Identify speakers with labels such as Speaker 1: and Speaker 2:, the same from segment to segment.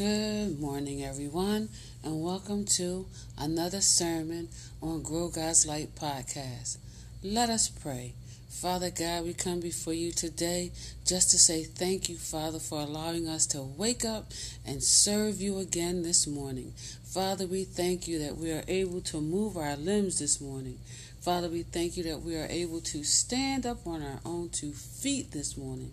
Speaker 1: Good morning, everyone, and welcome to another sermon on Grow God's Light podcast. Let us pray. Father God, we come before you today just to say thank you, Father, for allowing us to wake up and serve you again this morning. Father, we thank you that we are able to move our limbs this morning. Father, we thank you that we are able to stand up on our own two feet this morning.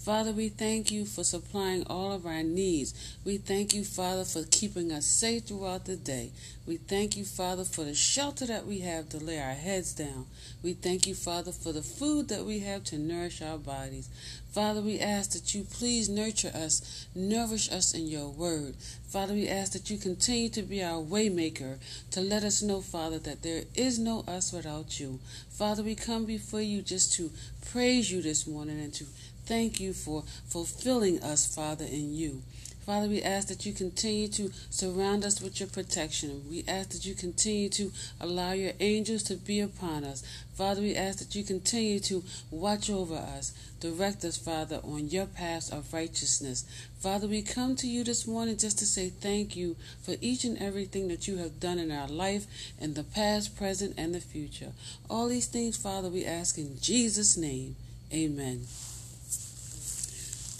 Speaker 1: Father, we thank you for supplying all of our needs. We thank you, Father, for keeping us safe throughout the day. We thank you, Father, for the shelter that we have to lay our heads down. We thank you, Father, for the food that we have to nourish our bodies. Father, we ask that you please nurture us, nourish us in your word. Father, we ask that you continue to be our waymaker, to let us know, Father, that there is no us without you. Father, we come before you just to praise you this morning and to thank you for fulfilling us, Father, in you. Father, we ask that you continue to surround us with your protection. We ask that you continue to allow your angels to be upon us. Father, we ask that you continue to watch over us. Direct us, Father, on your path of righteousness. Father, we come to you this morning just to say thank you for each and everything that you have done in our life, in the past, present, and the future. All these things, Father, we ask in Jesus' name. Amen.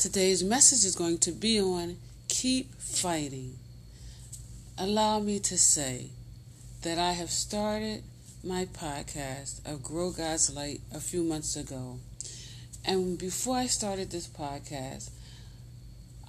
Speaker 1: Today's message is going to be on keep fighting. Allow me to say that I have started my podcast of Grow God's Light a few months ago. And before I started this podcast,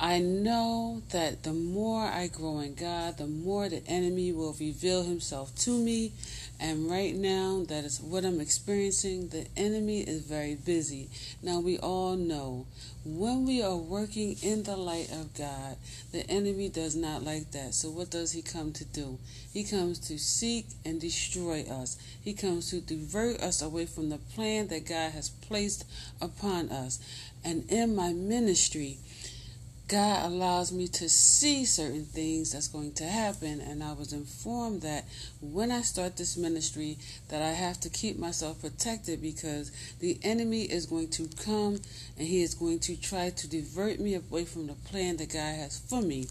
Speaker 1: I know that the more I grow in God, the more the enemy will reveal himself to me. And right now, that is what I'm experiencing. The enemy is very busy. Now, we all know when we are working in the light of God, the enemy does not like that. So, what does he come to do? He comes to seek and destroy us, he comes to divert us away from the plan that God has placed upon us. And in my ministry, God allows me to see certain things that's going to happen and I was informed that when I start this ministry that I have to keep myself protected because the enemy is going to come and he is going to try to divert me away from the plan that God has for me.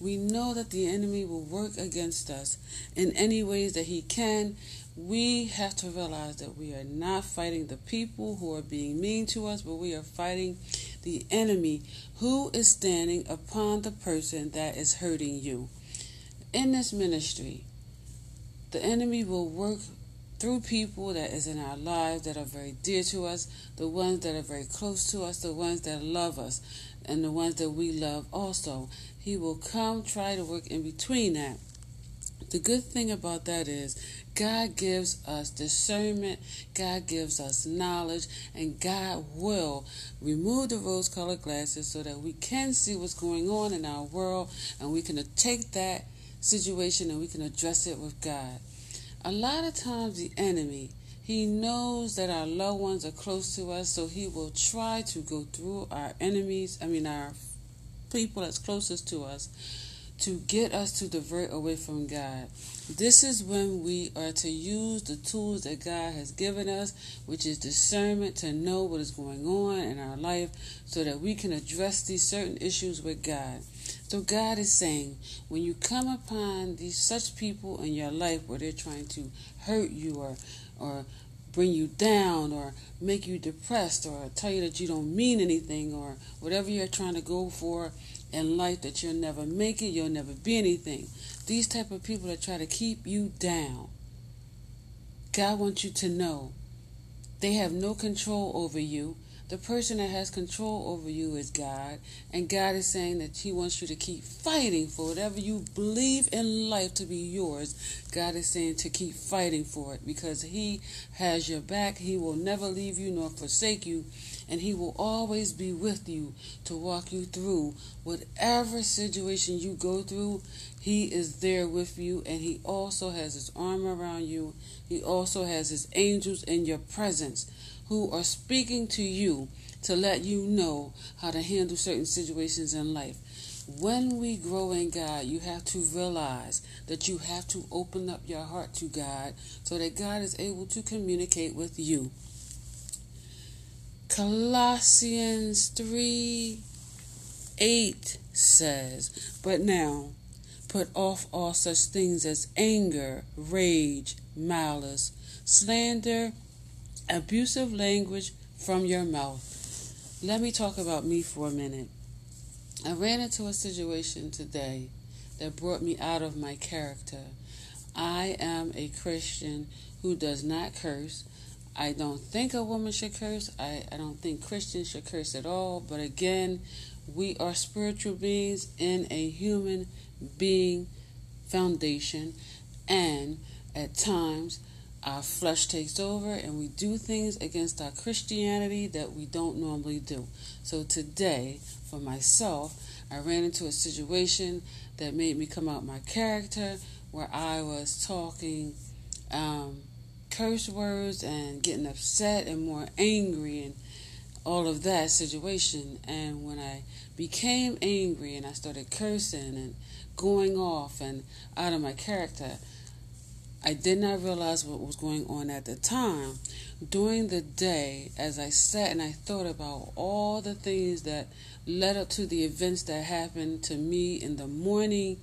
Speaker 1: We know that the enemy will work against us in any ways that he can. We have to realize that we are not fighting the people who are being mean to us, but we are fighting the enemy who is standing upon the person that is hurting you. In this ministry, the enemy will work through people that is in our lives that are very dear to us, the ones that are very close to us, the ones that love us, and the ones that we love also. He will come try to work in between that. The good thing about that is God gives us discernment, God gives us knowledge, and God will remove the rose colored glasses so that we can see what's going on in our world and we can take that situation and we can address it with God. A lot of times, the enemy he knows that our loved ones are close to us, so he will try to go through our enemies, I mean, our people that's closest to us to get us to divert away from God. This is when we are to use the tools that God has given us, which is discernment to know what is going on in our life so that we can address these certain issues with God. So God is saying, when you come upon these such people in your life where they're trying to hurt you or or bring you down or make you depressed or tell you that you don't mean anything or whatever you're trying to go for in life that you'll never make it, you'll never be anything. These type of people that try to keep you down. God wants you to know they have no control over you. The person that has control over you is God, and God is saying that He wants you to keep fighting for whatever you believe in life to be yours. God is saying to keep fighting for it because He has your back. He will never leave you nor forsake you, and He will always be with you to walk you through whatever situation you go through. He is there with you, and He also has His arm around you. He also has His angels in your presence who are speaking to you to let you know how to handle certain situations in life. When we grow in God, you have to realize that you have to open up your heart to God so that God is able to communicate with you. Colossians 3 8 says, But now put off all such things as anger, rage, malice, slander, abusive language from your mouth. Let me talk about me for a minute. I ran into a situation today that brought me out of my character. I am a Christian who does not curse. I don't think a woman should curse. I, I don't think Christians should curse at all. But again, we are spiritual beings in a human being foundation. And at times, our flesh takes over and we do things against our Christianity that we don't normally do. So today, for myself, I ran into a situation that made me come out my character where I was talking um, curse words and getting upset and more angry and all of that situation. And when I became angry and I started cursing and going off and out of my character, I did not realize what was going on at the time. During the day, as I sat and I thought about all the things that led up to the events that happened to me in the morning,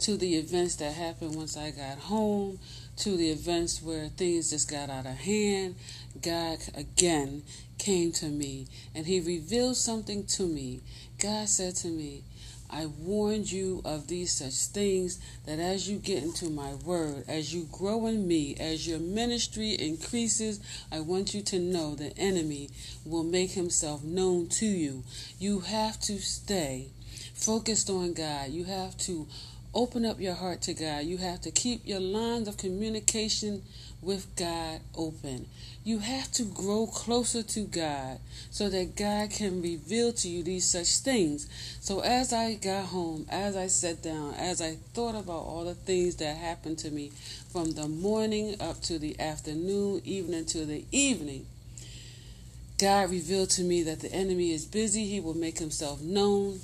Speaker 1: to the events that happened once I got home, to the events where things just got out of hand, God again came to me and He revealed something to me. God said to me, I warned you of these such things that as you get into my word, as you grow in me, as your ministry increases, I want you to know the enemy will make himself known to you. You have to stay focused on God. You have to open up your heart to God. You have to keep your lines of communication with God open. You have to grow closer to God so that God can reveal to you these such things. So as I got home, as I sat down, as I thought about all the things that happened to me from the morning up to the afternoon, evening to the evening, God revealed to me that the enemy is busy. He will make himself known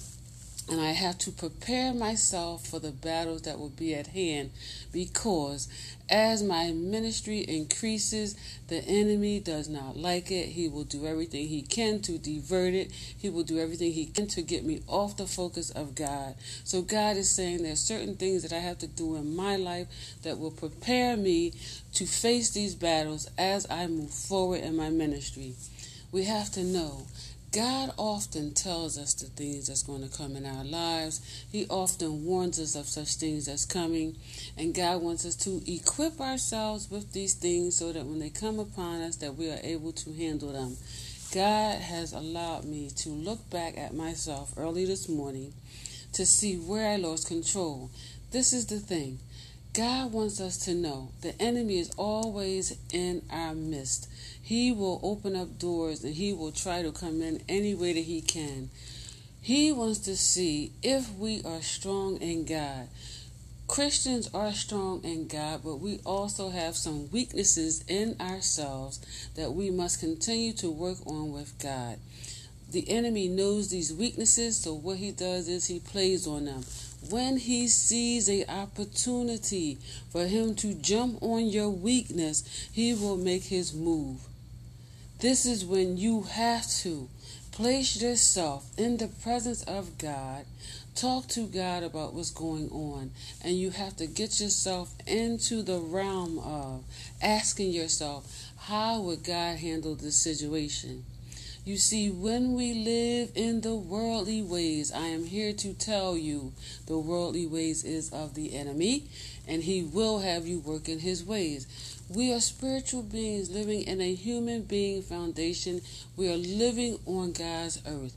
Speaker 1: and I have to prepare myself for the battles that will be at hand because as my ministry increases, the enemy does not like it. He will do everything he can to divert it. He will do everything he can to get me off the focus of God. So God is saying there are certain things that I have to do in my life that will prepare me to face these battles as I move forward in my ministry. We have to know God often tells us the things that's going to come in our lives. He often warns us of such things that's coming. And God wants us to equip ourselves with these things so that when they come upon us that we are able to handle them. God has allowed me to look back at myself early this morning to see where I lost control. This is the thing. God wants us to know the enemy is always in our midst. He will open up doors and he will try to come in any way that he can. He wants to see if we are strong in God. Christians are strong in God, but we also have some weaknesses in ourselves that we must continue to work on with God. The enemy knows these weaknesses, so what he does is he plays on them when he sees a opportunity for him to jump on your weakness, he will make his move. This is when you have to place yourself in the presence of God, talk to God about what's going on, and you have to get yourself into the realm of asking yourself, how would God handle this situation? You see, when we live in the worldly ways, I am here to tell you the worldly ways is of the enemy, and he will have you work in his ways. We are spiritual beings living in a human being foundation. We are living on God's earth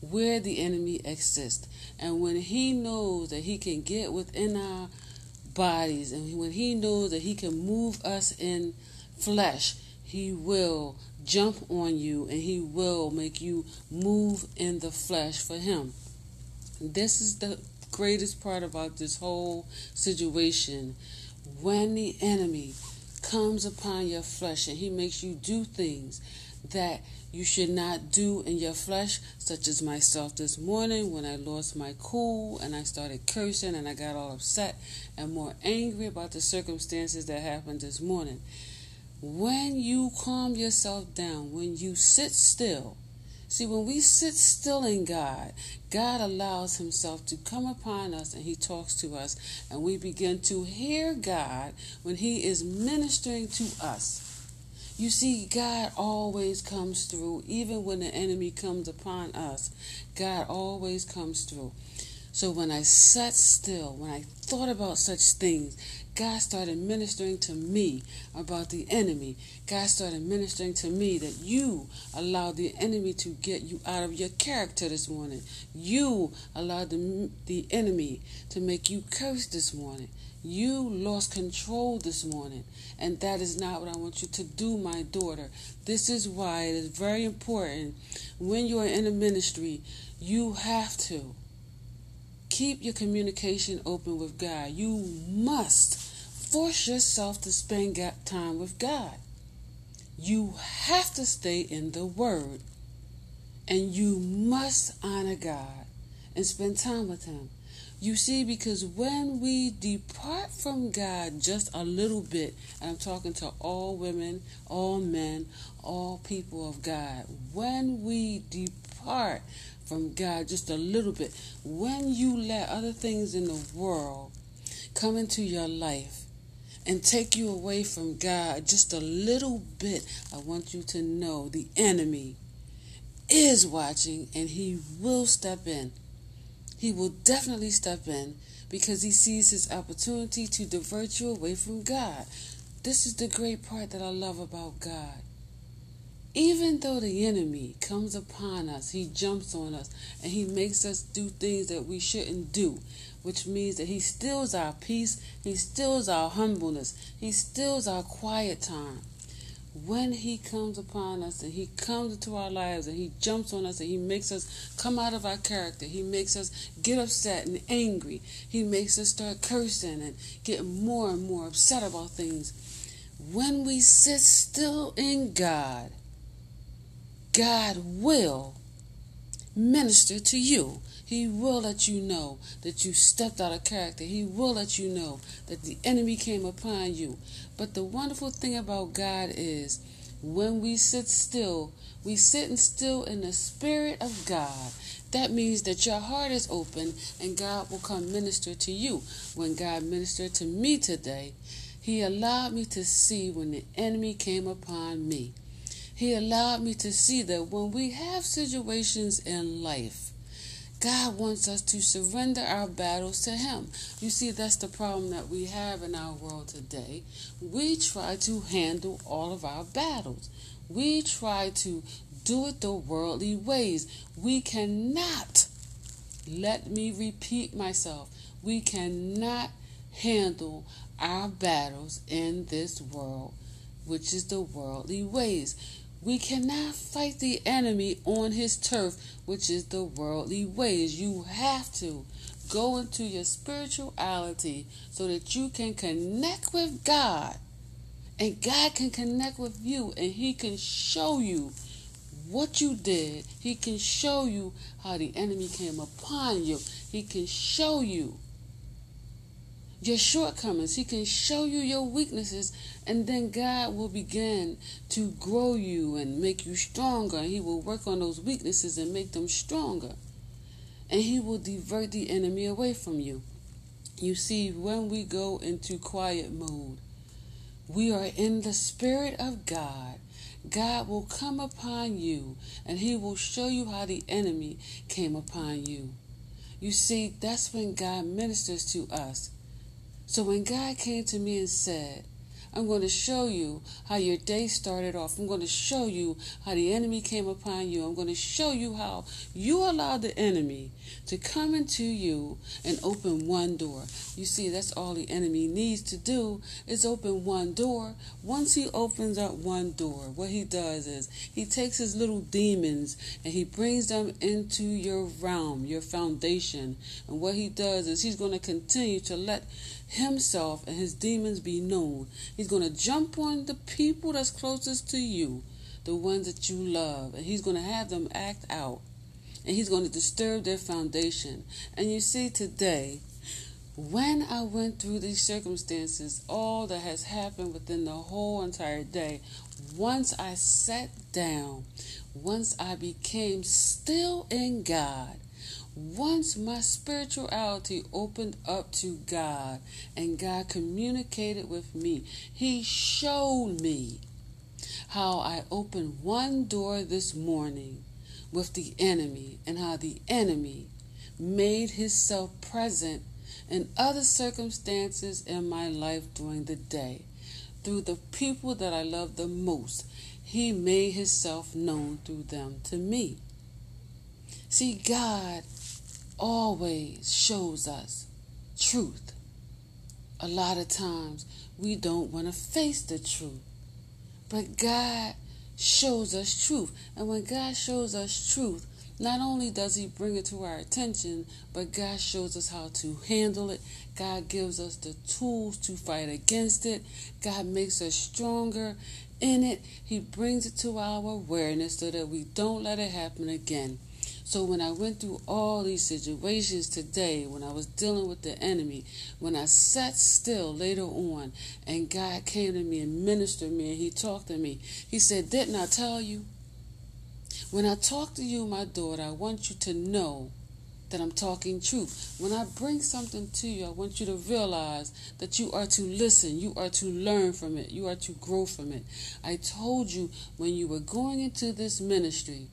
Speaker 1: where the enemy exists. And when he knows that he can get within our bodies, and when he knows that he can move us in flesh, he will jump on you and he will make you move in the flesh for him. This is the greatest part about this whole situation. When the enemy comes upon your flesh and he makes you do things that you should not do in your flesh, such as myself this morning when I lost my cool and I started cursing and I got all upset and more angry about the circumstances that happened this morning. When you calm yourself down, when you sit still See, when we sit still in God, God allows Himself to come upon us and He talks to us, and we begin to hear God when He is ministering to us. You see, God always comes through, even when the enemy comes upon us. God always comes through. So when I sat still, when I thought about such things, God started ministering to me about the enemy. God started ministering to me that you allowed the enemy to get you out of your character this morning. You allowed the, the enemy to make you curse this morning. You lost control this morning, and that is not what I want you to do, my daughter. This is why it is very important when you are in a ministry, you have to keep your communication open with God. You must force yourself to spend time with God. You have to stay in the Word. And you must honor God and spend time with Him. You see, because when we depart from God just a little bit, and I'm talking to all women, all men, all people of God, when we depart from God just a little bit, when you let other things in the world come into your life, and take you away from God just a little bit, I want you to know the enemy is watching and he will step in. He will definitely step in because he sees his opportunity to divert you away from God. This is the great part that I love about God. Even though the enemy comes upon us, he jumps on us and he makes us do things that we shouldn't do which means that He steals our peace, He steals our humbleness, He steals our quiet time. When He comes upon us and He comes into our lives and He jumps on us and He makes us come out of our character, He makes us get upset and angry, He makes us start cursing and get more and more upset about things. When we sit still in God, God will minister to you. He will let you know that you stepped out of character. He will let you know that the enemy came upon you. But the wonderful thing about God is when we sit still, we sit and still in the Spirit of God. That means that your heart is open and God will come minister to you. When God ministered to me today, He allowed me to see when the enemy came upon me. He allowed me to see that when we have situations in life, God wants us to surrender our battles to Him. You see, that's the problem that we have in our world today. We try to handle all of our battles, we try to do it the worldly ways. We cannot, let me repeat myself, we cannot handle our battles in this world, which is the worldly ways. We cannot fight the enemy on his turf, which is the worldly ways. You have to go into your spirituality so that you can connect with God. And God can connect with you and He can show you what you did. He can show you how the enemy came upon you. He can show you your shortcomings. He can show you your weaknesses, and then God will begin to grow you and make you stronger. He will work on those weaknesses and make them stronger. And He will divert the enemy away from you. You see, when we go into quiet mode, we are in the Spirit of God. God will come upon you and He will show you how the enemy came upon you. You see, that's when God ministers to us. So when God came to me and said, I'm going to show you how your day started off. I'm going to show you how the enemy came upon you. I'm going to show you how you allowed the enemy to come into you and open one door. You see, that's all the enemy needs to do is open one door. Once he opens up one door, what he does is he takes his little demons and he brings them into your realm, your foundation. And what he does is he's going to continue to let himself and his demons be known. He's going to jump on the people that's closest to you, the ones that you love, and he's going to have them act out. And he's going to disturb their foundation. And you see, today, when I went through these circumstances, all that has happened within the whole entire day, once I sat down, once I became still in God, once my spirituality opened up to God and God communicated with me, He showed me how I opened one door this morning with the enemy and how the enemy made himself present in other circumstances in my life during the day. Through the people that I love the most, he made himself known through them to me. See, God always shows us truth. A lot of times we don't want to face the truth. But God shows us truth. And when God shows us truth, not only does He bring it to our attention, but God shows us how to handle it. God gives us the tools to fight against it. God makes us stronger in it. He brings it to our awareness so that we don't let it happen again. So when I went through all these situations today, when I was dealing with the enemy, when I sat still later on and God came to me and ministered me and he talked to me, he said, Didn't I tell you? When I talk to you, my daughter, I want you to know that I'm talking truth. When I bring something to you, I want you to realize that you are to listen, you are to learn from it, you are to grow from it. I told you when you were going into this ministry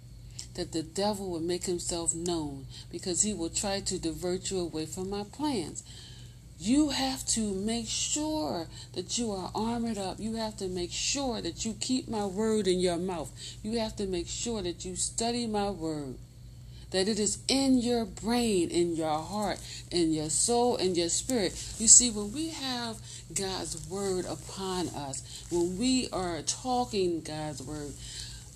Speaker 1: that the devil will make himself known because he will try to divert you away from my plans. You have to make sure that you are armored up. You have to make sure that you keep my word in your mouth. You have to make sure that you study my word. That it is in your brain, in your heart, in your soul, in your spirit. You see, when we have God's word upon us, when we are talking God's word,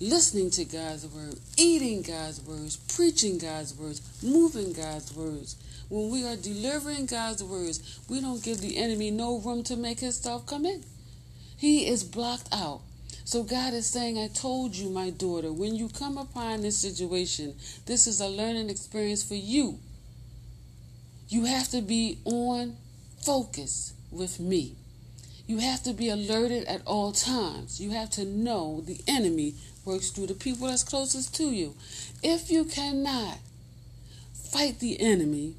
Speaker 1: listening to God's word, eating God's words, preaching God's words, moving God's words. When we are delivering God's words, we don't give the enemy no room to make his stuff come in. He is blocked out. So God is saying, I told you, my daughter, when you come upon this situation, this is a learning experience for you. You have to be on focus with me. You have to be alerted at all times. You have to know the enemy works through the people that's closest to you. If you cannot fight the enemy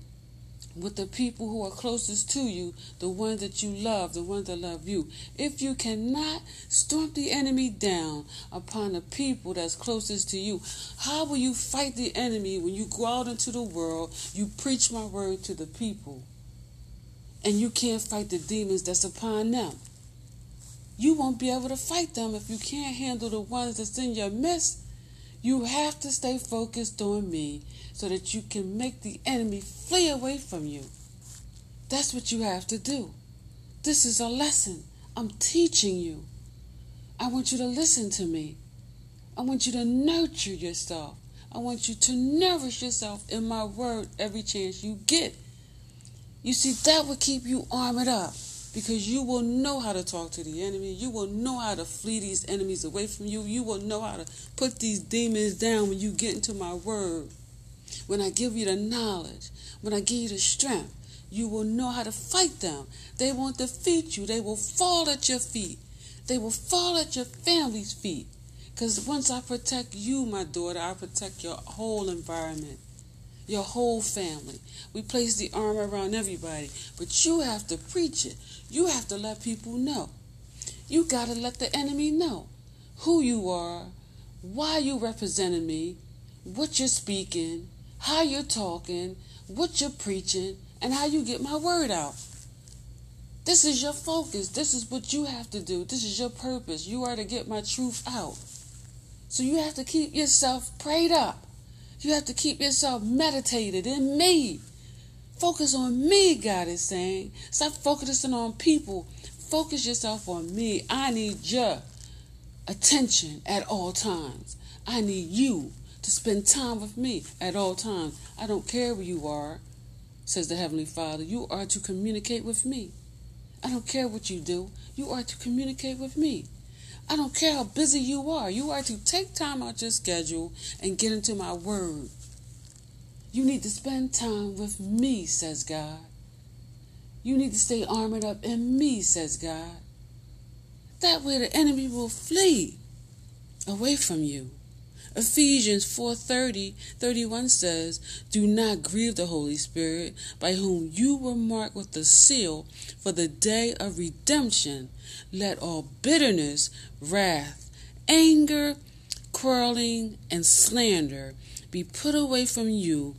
Speaker 1: with the people who are closest to you, the ones that you love, the ones that love you, if you cannot storm the enemy down upon the people that's closest to you, how will you fight the enemy when you go out into the world, you preach my word to the people, and you can't fight the demons that's upon them? You won't be able to fight them if you can't handle the ones that's in your midst. You have to stay focused on me so that you can make the enemy flee away from you. That's what you have to do. This is a lesson. I'm teaching you. I want you to listen to me. I want you to nurture yourself. I want you to nourish yourself in my word every chance you get. You see, that will keep you armored up because you will know how to talk to the enemy. You will know how to flee these enemies away from you. You will know how to put these demons down when you get into my word. When I give you the knowledge, when I give you the strength, you will know how to fight them. They won't defeat you. They will fall at your feet. They will fall at your family's feet. Because once I protect you, my daughter, I protect your whole environment your whole family. We place the arm around everybody, but you have to preach it. You have to let people know. You got to let the enemy know who you are, why you representing me, what you're speaking, how you're talking, what you're preaching, and how you get my word out. This is your focus. This is what you have to do. This is your purpose. You are to get my truth out. So you have to keep yourself prayed up. You have to keep yourself meditated in me. Focus on me, God is saying. Stop focusing on people. Focus yourself on me. I need your attention at all times. I need you to spend time with me at all times. I don't care where you are, says the Heavenly Father. You are to communicate with me. I don't care what you do. You are to communicate with me. I don't care how busy you are. You are to take time out your schedule and get into my word. You need to spend time with me, says God. You need to stay armored up in me, says God. That way the enemy will flee. away from you. Ephesians 4:30 31 says, "Do not grieve the Holy Spirit, by whom you were marked with the seal for the day of redemption. Let all bitterness, wrath, anger, quarreling, and slander be put away from you,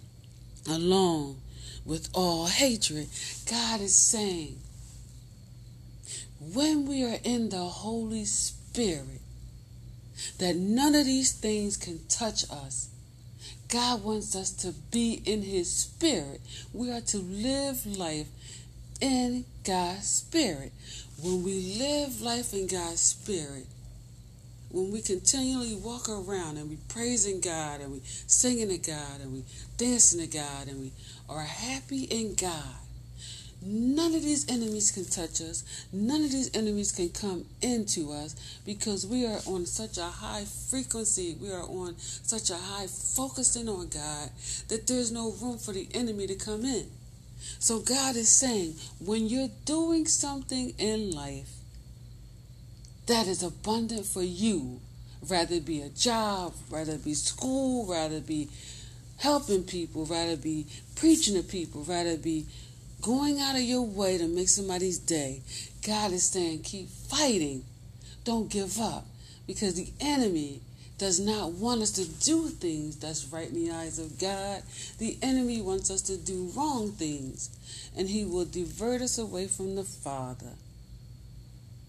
Speaker 1: along with all hatred." God is saying, when we are in the Holy Spirit, that none of these things can touch us. God wants us to be in His Spirit. We are to live life in God's Spirit. When we live life in God's Spirit, when we continually walk around and we praising God and we singing to God and we dancing to God and we are happy in God, None of these enemies can touch us. None of these enemies can come into us because we are on such a high frequency. We are on such a high focusing on God that there's no room for the enemy to come in. So God is saying, when you're doing something in life that is abundant for you, rather be a job, rather be school, rather be helping people, rather be preaching to people, rather be going out of your way to make somebody's day, God is saying, keep fighting. Don't give up. Because the enemy does not want us to do things that's right in the eyes of God. The enemy wants us to do wrong things. And he will divert us away from the Father.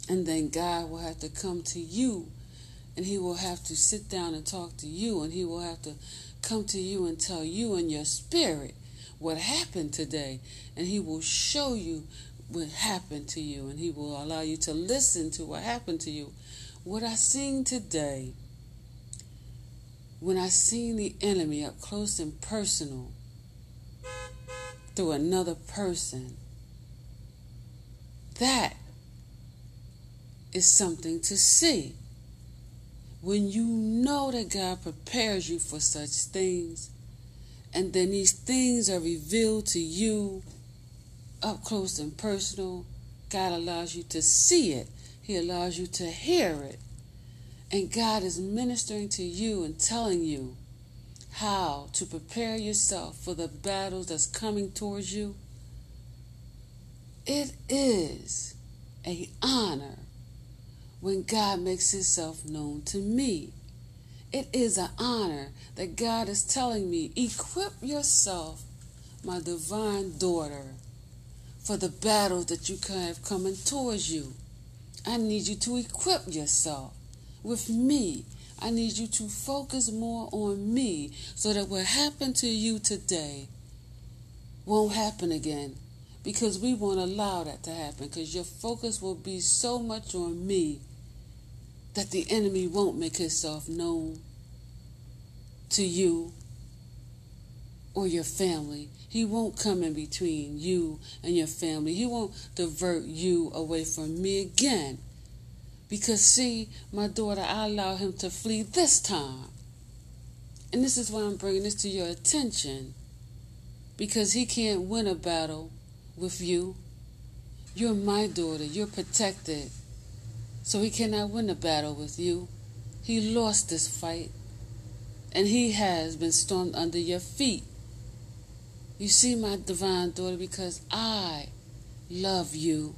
Speaker 1: And then God will have to come to you and he will have to sit down and talk to you and he will have to come to you and tell you in your spirit what happened today, and He will show you what happened to you, and He will allow you to listen to what happened to you. What I seen today, when I seen the enemy up close and personal through another person, that is something to see. When you know that God prepares you for such things, and then these things are revealed to you up close and personal. God allows you to see it, He allows you to hear it. And God is ministering to you and telling you how to prepare yourself for the battles that's coming towards you. It is a honor when God makes himself known to me. It is an honor that God is telling me, equip yourself, my divine daughter, for the battles that you have coming towards you. I need you to equip yourself with me. I need you to focus more on me so that what happened to you today won't happen again because we won't allow that to happen because your focus will be so much on me that the enemy won't make himself known to you or your family. He won't come in between you and your family. He won't divert you away from me again. Because, see, my daughter, I allow him to flee this time. And this is why I'm bringing this to your attention. Because he can't win a battle with you. You're my daughter. You're protected. So he cannot win a battle with you. He lost this fight. And he has been stormed under your feet. You see, my divine daughter, because I love you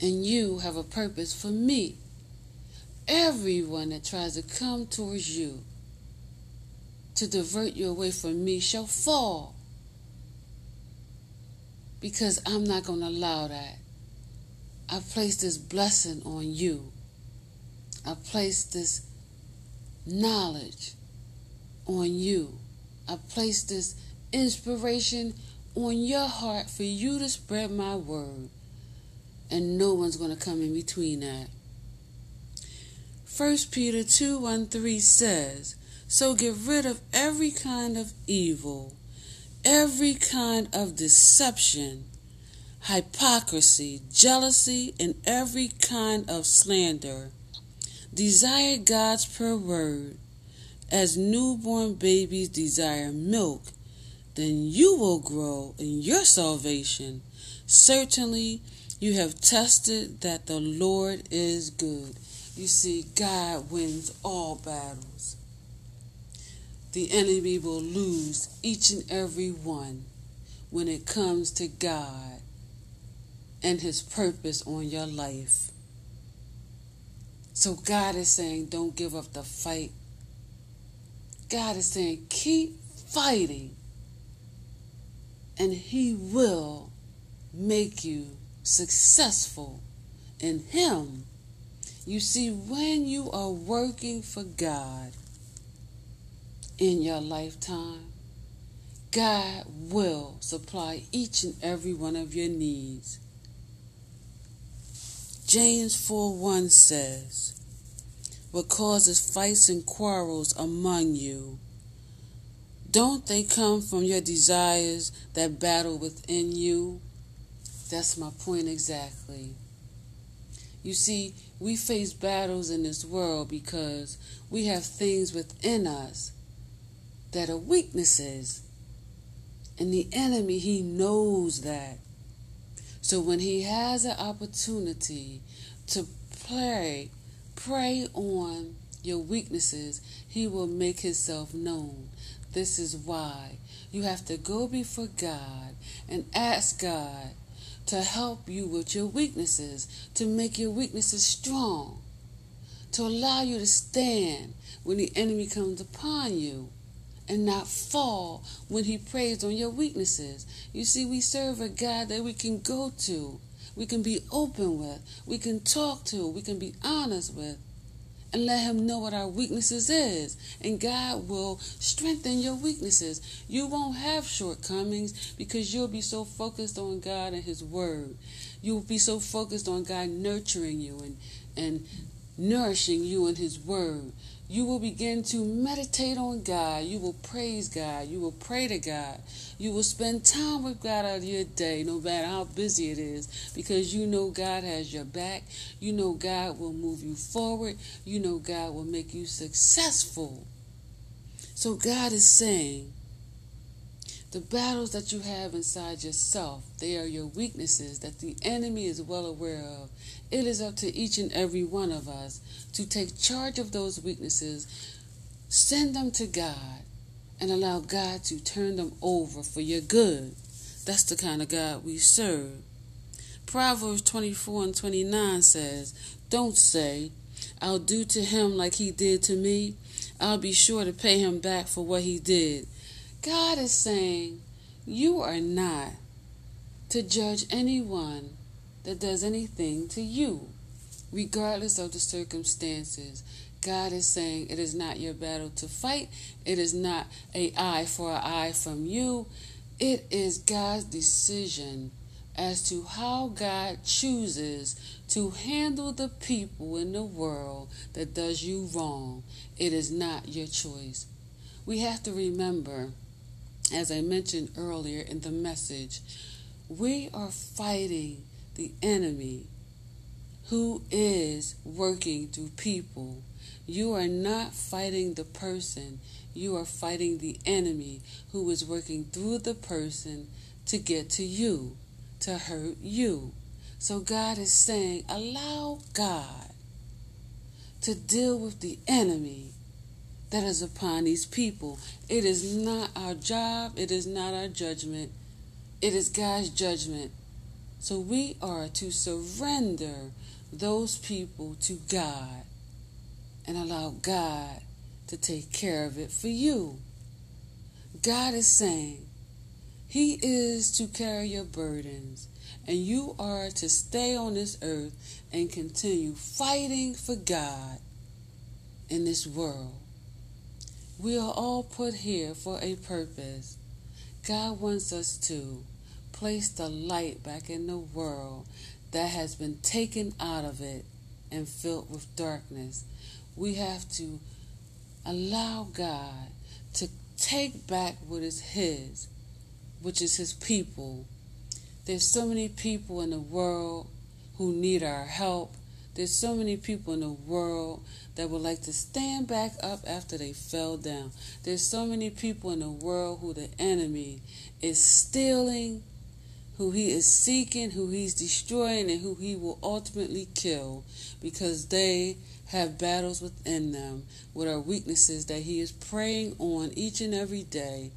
Speaker 1: and you have a purpose for me. Everyone that tries to come towards you to divert you away from me shall fall. Because I'm not going to allow that. I place this blessing on you. I place this knowledge on you. I place this inspiration on your heart for you to spread my word. And no one's going to come in between that. 1 Peter 2 1 3 says, So get rid of every kind of evil, every kind of deception hypocrisy, jealousy, and every kind of slander. Desire God's pure word. As newborn babies desire milk, then you will grow in your salvation. Certainly, you have tested that the Lord is good. You see, God wins all battles. The enemy will lose each and every one when it comes to God and His purpose on your life. So God is saying, don't give up the fight. God is saying, keep fighting, and He will make you successful in Him. You see, when you are working for God in your lifetime, God will supply each and every one of your needs. James 4 1 says, What causes fights and quarrels among you? Don't they come from your desires that battle within you? That's my point exactly. You see, we face battles in this world because we have things within us that are weaknesses. And the enemy, he knows that. So when he has an opportunity to play, prey on your weaknesses, he will make himself known. This is why you have to go before God and ask God to help you with your weaknesses, to make your weaknesses strong, to allow you to stand when the enemy comes upon you and not fall when he preys on your weaknesses. You see, we serve a God that we can go to, we can be open with, we can talk to, we can be honest with, and let him know what our weaknesses is. And God will strengthen your weaknesses. You won't have shortcomings because you'll be so focused on God and his word. You'll be so focused on God nurturing you and, and nourishing you in his word you will begin to meditate on God. You will praise God. You will pray to God. You will spend time with God out of your day, no matter how busy it is, because you know God has your back. You know God will move you forward. You know God will make you successful. So God is saying, the battles that you have inside yourself, they are your weaknesses that the enemy is well aware of. It is up to each and every one of us to take charge of those weaknesses, send them to God, and allow God to turn them over for your good. That's the kind of God we serve. Proverbs 24 and 29 says, Don't say, I'll do to him like he did to me. I'll be sure to pay him back for what he did. God is saying, You are not to judge anyone that does anything to you, regardless of the circumstances. God is saying it is not your battle to fight. It is not a eye for an eye from you. It is God's decision as to how God chooses to handle the people in the world that does you wrong. It is not your choice. We have to remember as I mentioned earlier in the message, we are fighting the enemy who is working through people. You are not fighting the person, you are fighting the enemy who is working through the person to get to you, to hurt you. So God is saying, allow God to deal with the enemy that is upon these people. It is not our job, it is not our judgment, it is God's judgment. So we are to surrender those people to God and allow God to take care of it for you. God is saying He is to carry your burdens, and you are to stay on this earth and continue fighting for God in this world. We are all put here for a purpose. God wants us to place the light back in the world that has been taken out of it and filled with darkness. We have to allow God to take back what is His, which is His people. There's so many people in the world who need our help. There's so many people in the world that would like to stand back up after they fell down. There's so many people in the world who the enemy is stealing, who he is seeking, who he's destroying, and who he will ultimately kill because they have battles within them with our weaknesses that He is preying on each and every day.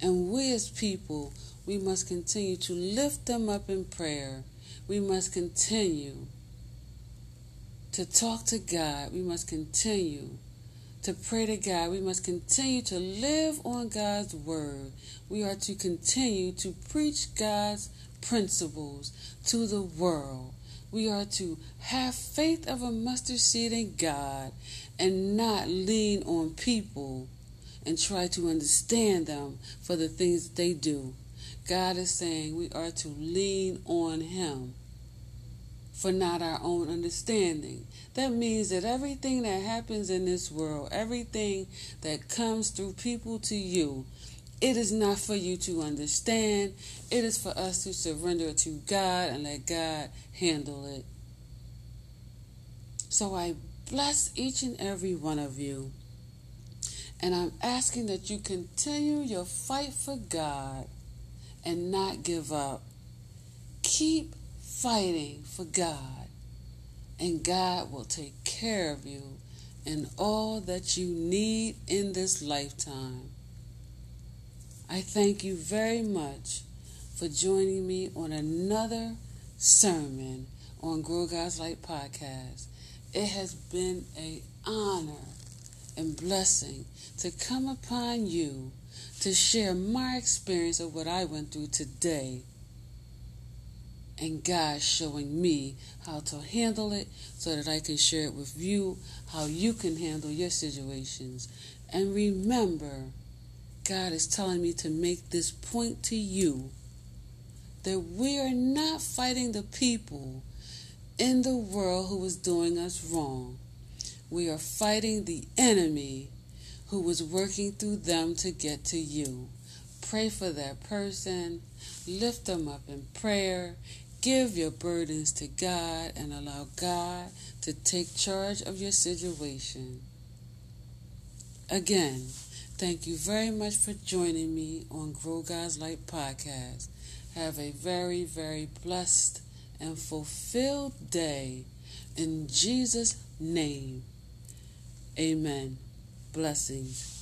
Speaker 1: And we as people, we must continue to lift them up in prayer. We must continue to talk to God. We must continue to pray to God. We must continue to live on God's word. We are to continue to preach God's principles to the world. We are to have faith of a mustard seed in God and not lean on people and try to understand them for the things they do. God is saying we are to lean on Him for not our own understanding. That means that everything that happens in this world, everything that comes through people to you, it is not for you to understand. It is for us to surrender to God and let God handle it. So I bless each and every one of you. And I'm asking that you continue your fight for God and not give up. Keep fighting for God, and God will take care of you and all that you need in this lifetime. I thank you very much for joining me on another sermon on Grow God's Light podcast. It has been an honor and blessing to come upon you to share my experience of what I went through today and God showing me how to handle it so that I can share it with you, how you can handle your situations. And remember, God is telling me to make this point to you that we are not fighting the people in the world who is doing us wrong. We are fighting the enemy who was working through them to get to you. Pray for that person, lift them up in prayer, Give your burdens to God and allow God to take charge of your situation. Again, thank you very much for joining me on Grow God's Light podcast. Have a very, very blessed and fulfilled day. In Jesus' name, amen. Blessings.